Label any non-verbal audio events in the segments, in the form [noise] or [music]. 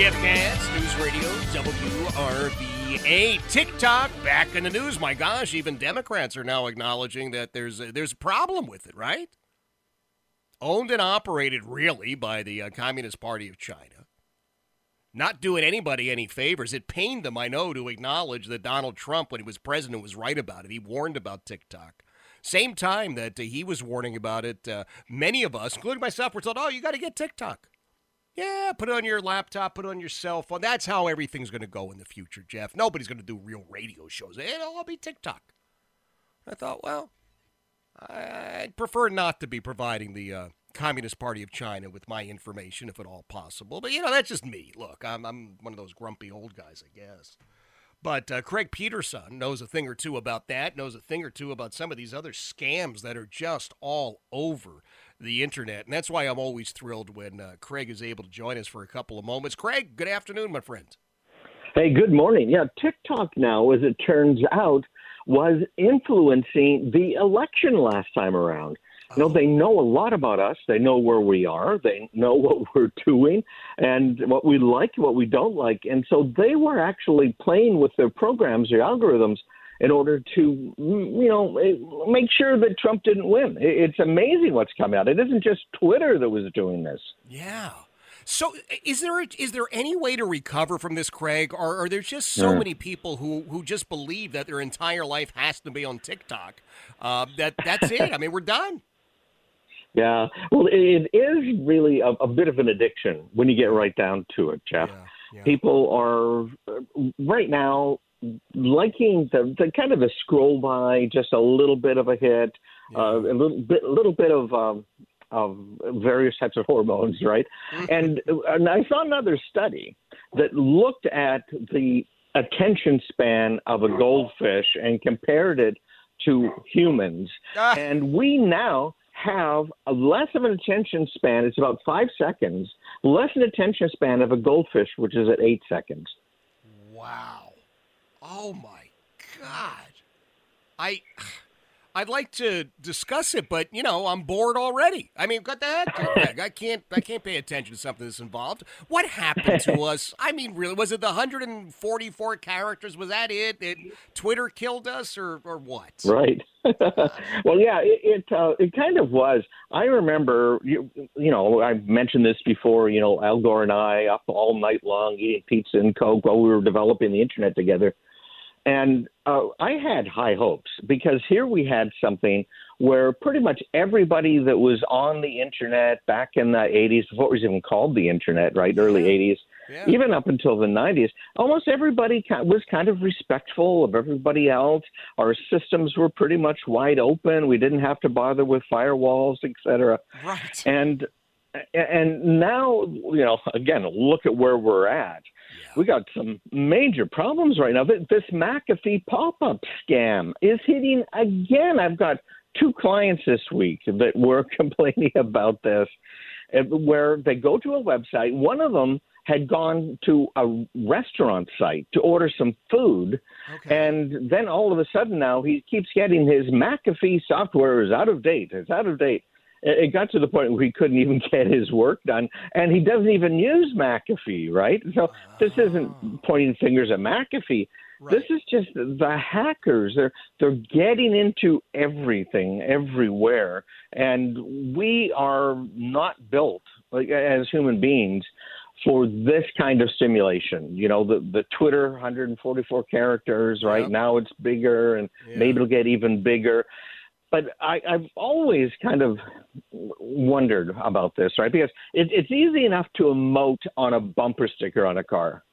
Jeff Katz, News Radio, WRVA. TikTok back in the news. My gosh, even Democrats are now acknowledging that there's a, there's a problem with it, right? Owned and operated, really, by the uh, Communist Party of China. Not doing anybody any favors. It pained them, I know, to acknowledge that Donald Trump, when he was president, was right about it. He warned about TikTok. Same time that uh, he was warning about it, uh, many of us, including myself, were told, oh, you got to get TikTok. Yeah, put it on your laptop, put it on your cell phone. That's how everything's going to go in the future, Jeff. Nobody's going to do real radio shows. It'll all be TikTok. I thought, well, I'd prefer not to be providing the uh, Communist Party of China with my information, if at all possible. But, you know, that's just me. Look, I'm, I'm one of those grumpy old guys, I guess. But uh, Craig Peterson knows a thing or two about that, knows a thing or two about some of these other scams that are just all over the internet. And that's why I'm always thrilled when uh, Craig is able to join us for a couple of moments. Craig, good afternoon, my friend. Hey, good morning. Yeah, TikTok now, as it turns out, was influencing the election last time around. Know, they know a lot about us. They know where we are. They know [laughs] what we're doing and what we like, what we don't like. And so they were actually playing with their programs, their algorithms, in order to, you know, make sure that Trump didn't win. It's amazing what's coming out. It isn't just Twitter that was doing this. Yeah. So, is there is there any way to recover from this, Craig? Or are there just so many people who, who just believe that their entire life has to be on TikTok? Uh, that that's it. I mean, we're done. Yeah, well, it is really a, a, bit of an addiction when you get right down to it, Jeff. Yeah, yeah. People are right now liking the, the kind of a scroll by, just a little bit of a hit, yeah. uh, a little bit, a little bit of um, of various types of hormones, right? Mm-hmm. and and I saw another study that looked at the attention span of a goldfish and compared it to humans, ah. and we now have a less of an attention span. It's about five seconds, less an attention span of a goldfish, which is at eight seconds. Wow. Oh my God. I. I'd like to discuss it, but you know I'm bored already. I mean, what the heck? I can't. I can't pay attention to something that's involved. What happened to [laughs] us? I mean, really, was it the 144 characters? Was that it? it Twitter killed us, or or what? Right. [laughs] well, yeah, it it, uh, it kind of was. I remember, you, you know, I mentioned this before. You know, Al Gore and I up all night long eating pizza and coke while we were developing the internet together and uh, I had high hopes because here we had something where pretty much everybody that was on the internet back in the 80s, before it was even called the internet, right? Early 80s, yeah. even up until the 90s, almost everybody was kind of respectful of everybody else. Our systems were pretty much wide open. We didn't have to bother with firewalls, et cetera. Right. And and now, you know, again, look at where we're at we got some major problems right now. This McAfee pop up scam is hitting again. I've got two clients this week that were [laughs] complaining about this, uh, where they go to a website. One of them had gone to a restaurant site to order some food, okay. and then all of a sudden now he keeps getting his McAfee software is out of date. It's out of date it got to the point where he couldn't even [laughs] get his work done, and he doesn't even use McAfee, right? So this isn't ah. pointing fingers at McAfee. Right. This is just the hackers. They're they're getting into everything, everywhere, and we are not built like as human beings for this kind of stimulation. You know, the the Twitter 144 characters. Right yep. now, it's bigger, and yeah. maybe it'll get even bigger but I, I've always kind of wondered about this, right? Because it, it's easy enough to emote on a bumper sticker on a car,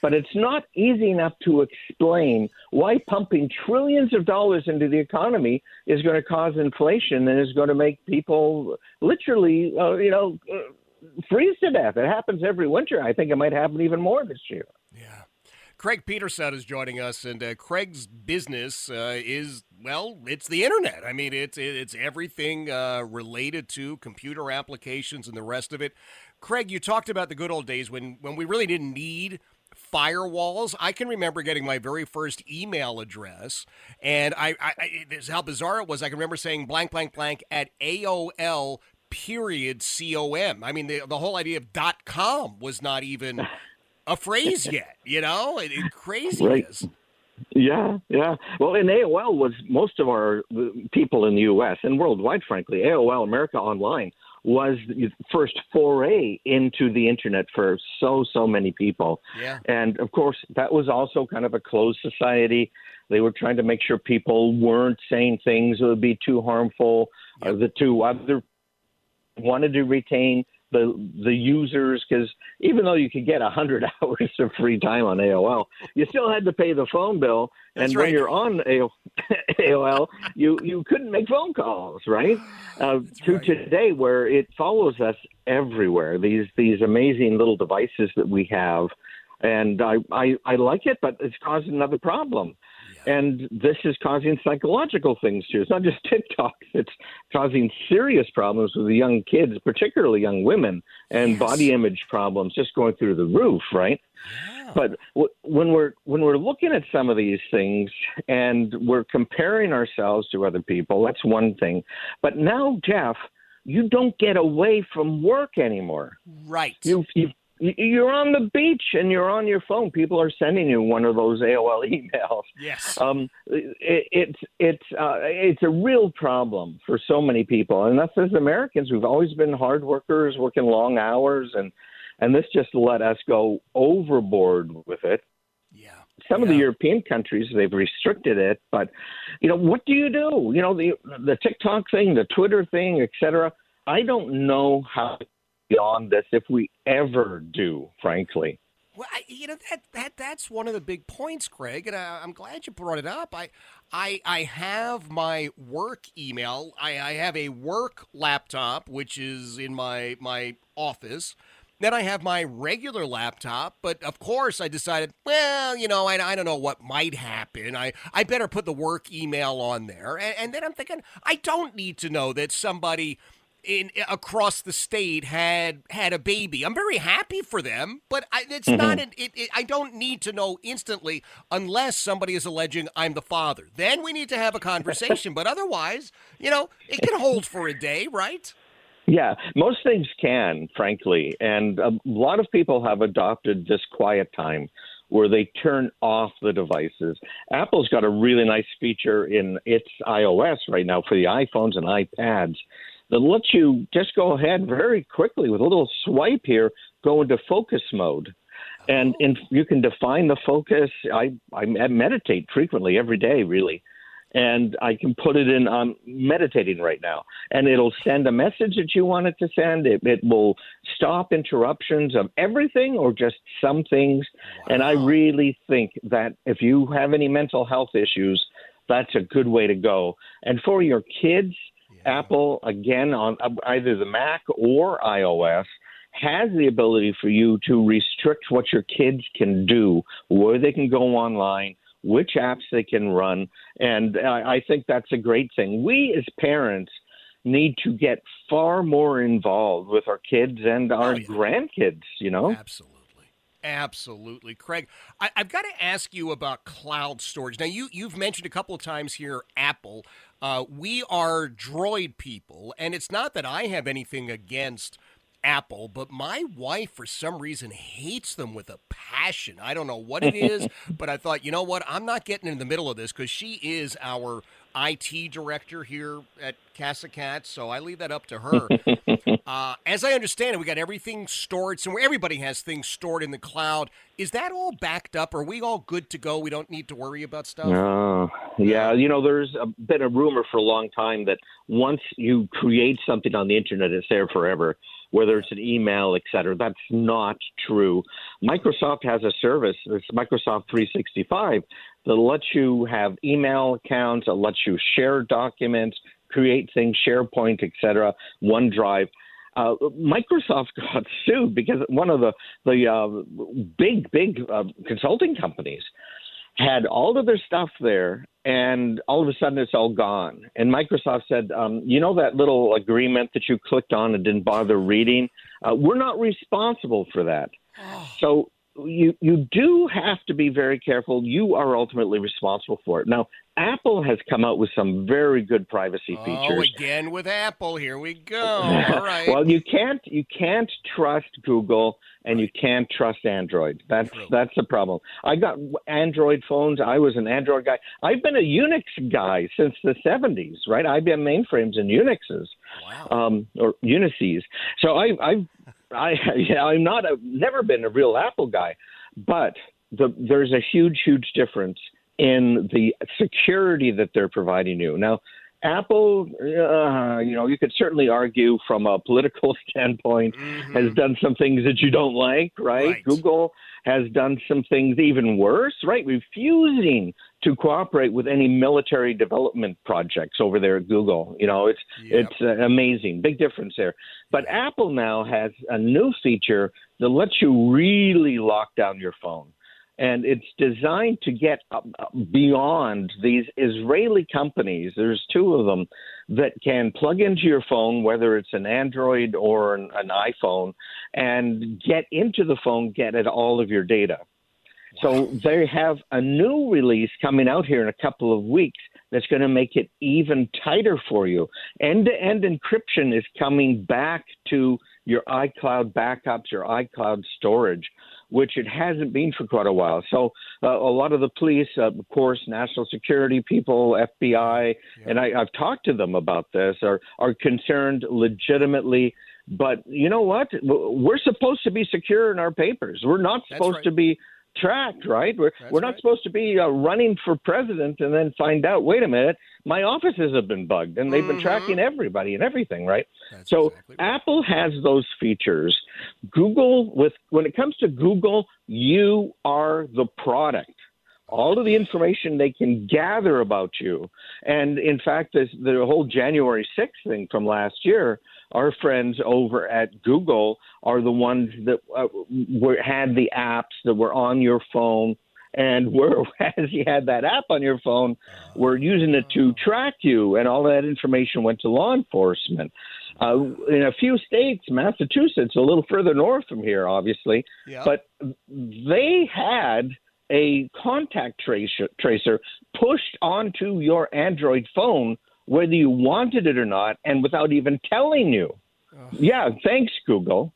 But it's not easy enough to explain why pumping trillions of dollars into the economy is going to cause inflation and is going to make people literally, uh, you know, uh, freeze to death. It happens every winter. I think it might happen even more this year. Yeah. Craig Peterson is joining us, and uh, Craig's business uh, is well, it's the internet. I mean, it's it's everything uh, related to computer applications and the rest of it. Craig, you talked about the good old days when when we really didn't need firewalls. I can remember getting my very first email address, and I, I, I this how bizarre it was. I can remember saying blank blank blank at AOL period com. I mean, the the whole idea of dot com was not even [laughs] a phrase yet. You know, it, it craziness. Right. Yeah, yeah. Well, in AOL was most of our people in the U.S. and worldwide, frankly. AOL, America Online, was the first foray into the internet for so so many people. Yeah. And of course, that was also kind of a closed society. They were trying to make sure people weren't saying things that would be too harmful. Uh, the two other wanted to retain the the users because even though you could get a hundred [laughs] hours of free time on AOL, you still had to pay the phone bill. That's and right. when you're on AOL, [laughs] you you couldn't make phone calls, right? [sighs] Uh, to right. today, where it follows us everywhere. These these amazing little devices that we have, and I I, I like it, but it's caused another problem. And this is causing psychological things too. It's not just [laughs] TikTok. It's causing serious problems with the young kids, particularly young women, and Yes. body image problems just going through the roof, right? But w- when we're when we're looking at some of these things and we're comparing ourselves to other people, that's one thing. But now, Jeff, you don't get away from work anymore. Right. You you you're on the beach and you're on your phone. People are sending you one of those [laughs] AOL emails. yes. Um, it, it's it's uh, it's a real problem for so many people, and that's as Americans. We've always been hard workers, working long hours, and and this just let us go overboard with it. yeah. Some of the European countries they've restricted it, but you know what do you do? You know the the TikTok thing, the Twitter thing, etc. I don't know how to get on this if we ever do, frankly. Well, I, you know that that that's one of the big points, Craig, and I, I'm glad you brought it up. I I I have my work email. I, I have a work laptop, which is in my my office. Then I have my regular laptop, but of course I decided, well, you know, I, I don't know what might happen. I, I better put the work email on there. And, and then I'm thinking, I don't need to know that somebody in across the state had had a baby. I'm very happy for them, but I, it's mm-hmm. not an. It, it, I don't need to know instantly unless somebody is alleging I'm the father. Then we need to have a conversation. but otherwise, you know, it can hold for a day, right? Yeah, most things can, frankly. And a lot of people have adopted this quiet time where they turn off the devices. Apple's got a really nice feature in its iOS right now for the iPhones and iPads that lets you just go ahead very quickly with a little swipe here, go into focus mode. And oh. in, you can define the focus. I, I meditate frequently every day, really and I can put it in. I'm meditating right now, and it'll send a message that you want it to send. It, it will stop interruptions of everything or just some things. And I really think that if you have any mental health issues, that's a good way to go. And for your kids, Apple again on uh, either the Mac or iOS has the ability for you to restrict what your kids can do, where they can go online, which apps they can run. And I, I think that's a great thing. We as parents need to get far more involved with our kids and our Oh, yeah. grandkids, you know? Absolutely. Absolutely. Craig, I, I've got to ask you about cloud storage. Now, you, you've mentioned a couple of times here Apple. Uh, we are Droid people, and it's not that I have anything against Apple, but my wife, for some reason, hates them with a passion. I don't know what it is, [laughs] but I thought, you know what? I'm not getting in the middle of this because she is our IT director here at Casa Cat, so I leave that up to her. [laughs] uh, as I understand it, we got everything stored somewhere. Everybody has things stored in the cloud. Is that all backed up? Are we all good to go? We don't need to worry about stuff. Oh, yeah. You know, there's a, been a rumor for a long time that once you create something on the internet, it's there forever. Whether it's an email, et cetera. That's not true. Microsoft has a service, it's Microsoft 365, that lets you have email accounts, that lets you share documents, create things, SharePoint, et cetera, OneDrive. Uh, Microsoft [laughs] got sued because one of the the uh, big big uh, consulting companies had all of their stuff there, and all of a sudden it's all gone. And Microsoft said, um, you know that little agreement that you clicked on and didn't bother reading? Uh, we're not responsible for that. Oh. So you you do have to be very careful. You are ultimately responsible for it. Now, Apple has come out with some very good privacy oh, features. Oh, again with Apple. Here we go. [laughs] All right. well, you can't you can't trust Google and you can't trust Android. That's True. that's the problem. I got Android phones. I was an Android guy. I've been a Unix guy since the 70s, right? IBM mainframes and Unixes, wow. um, or Unices. So I, I've I [laughs] yeah, I'm not a never been a real Apple guy, but the, there's a huge huge difference in the security that they're providing you. Now, Apple, uh, you know, you could certainly argue from a political [laughs] standpoint, mm-hmm. has done some things that you don't like, right? right? Google has done some things even worse, right? Refusing to cooperate with any military development projects over there at Google. You know, it's yep. it's uh, amazing, big difference there. But Apple now has a new feature that lets you really lock down your phone and it's designed to get beyond these Israeli companies. There's two of them that can plug into your phone, whether it's an Android or an, an iPhone, and get into the phone, get at all of your data. So they have a new release coming out here in a couple of weeks that's going to make it even tighter for you. End to end encryption is coming back to your iCloud backups, your iCloud storage which it hasn't been for quite a while. So uh, a lot of the police, uh, of course, national security people, FBI, yeah. and I, I've talked to them about this, are are concerned legitimately. But you know what? We're supposed to be secure in our papers. We're not supposed right. to be tracked, right? We're That's we're not right. supposed to be uh, running for president and then find out. Wait a minute, my offices have been bugged, and they've mm-hmm. been tracking everybody and everything, right? That's so exactly right. Apple has those features. Google, with when it comes to Google, you are the product all of the information they can gather about you. And in fact, this, the whole January 6th thing from last year, our friends over at Google are the ones that uh, were, had the apps that were on your phone. And whereas [laughs] you had that app on your phone, we're using it to track you, and all that information went to law enforcement. Uh, in a few states, Massachusetts, a little further north from here, obviously, yep. but they had a contact tracer, tracer pushed onto your Android phone, whether you wanted it or not, and without even telling you. Yeah, thanks, Google.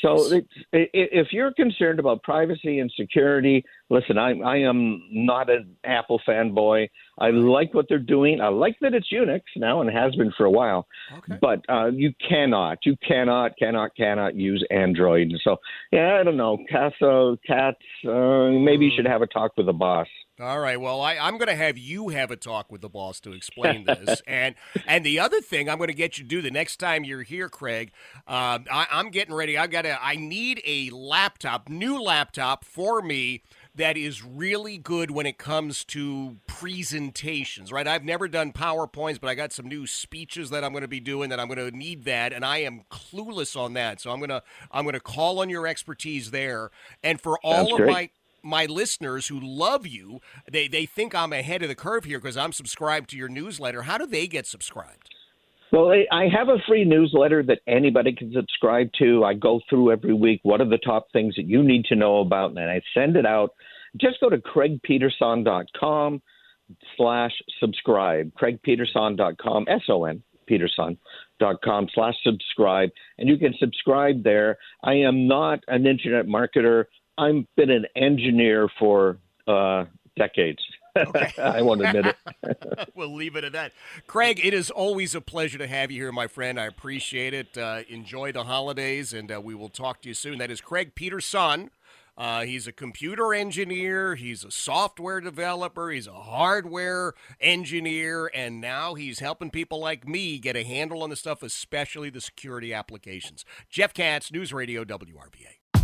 So if you're concerned about privacy and security, listen, I, I am not an Apple fanboy. I like what they're doing. I like that it's Unix now and has been for a while. Okay. But uh, you cannot, you cannot, cannot, cannot use Android. So yeah, I don't know, Casa, Katz. Uh, maybe you should have a talk with the boss. All right. Well, I, am going to have you have a talk with the boss to explain this, [laughs] and and the other thing I'm going to get you to do the next time you're here, Craig. Uh, I, I'm getting ready. I got to. I need a laptop, new laptop for me that is really good when it comes to presentations, right? I've never done PowerPoints, but I got some new speeches that I'm going to be doing that I'm going to need that, and I am clueless on that. So I'm going to I'm going to call on your expertise there. And for all of my my listeners who love you, they, they think I'm ahead of the curve here because I'm subscribed to your newsletter. How do they get subscribed? Well, I have a free newsletter that anybody can subscribe to. I go through every week what are the top things that you need to know about, and I send it out. Just go to craigpeterson.com slash subscribe, craigpeterson.com, S-O-N, peterson.com slash subscribe, and you can subscribe there. I am not an internet marketer. I've been an engineer for uh, decades. Okay. [laughs] I won't admit it. [laughs] we'll leave it at that. Craig, it is always a pleasure to have you here, my friend. I appreciate it. Uh, enjoy the holidays, and uh, we will talk to you soon. That is Craig Peterson Uh, he's a computer engineer, he's a software developer, he's a hardware engineer, and now he's helping people like me get a handle on the stuff, especially the security applications. Jeff Katz, News Radio WRVA.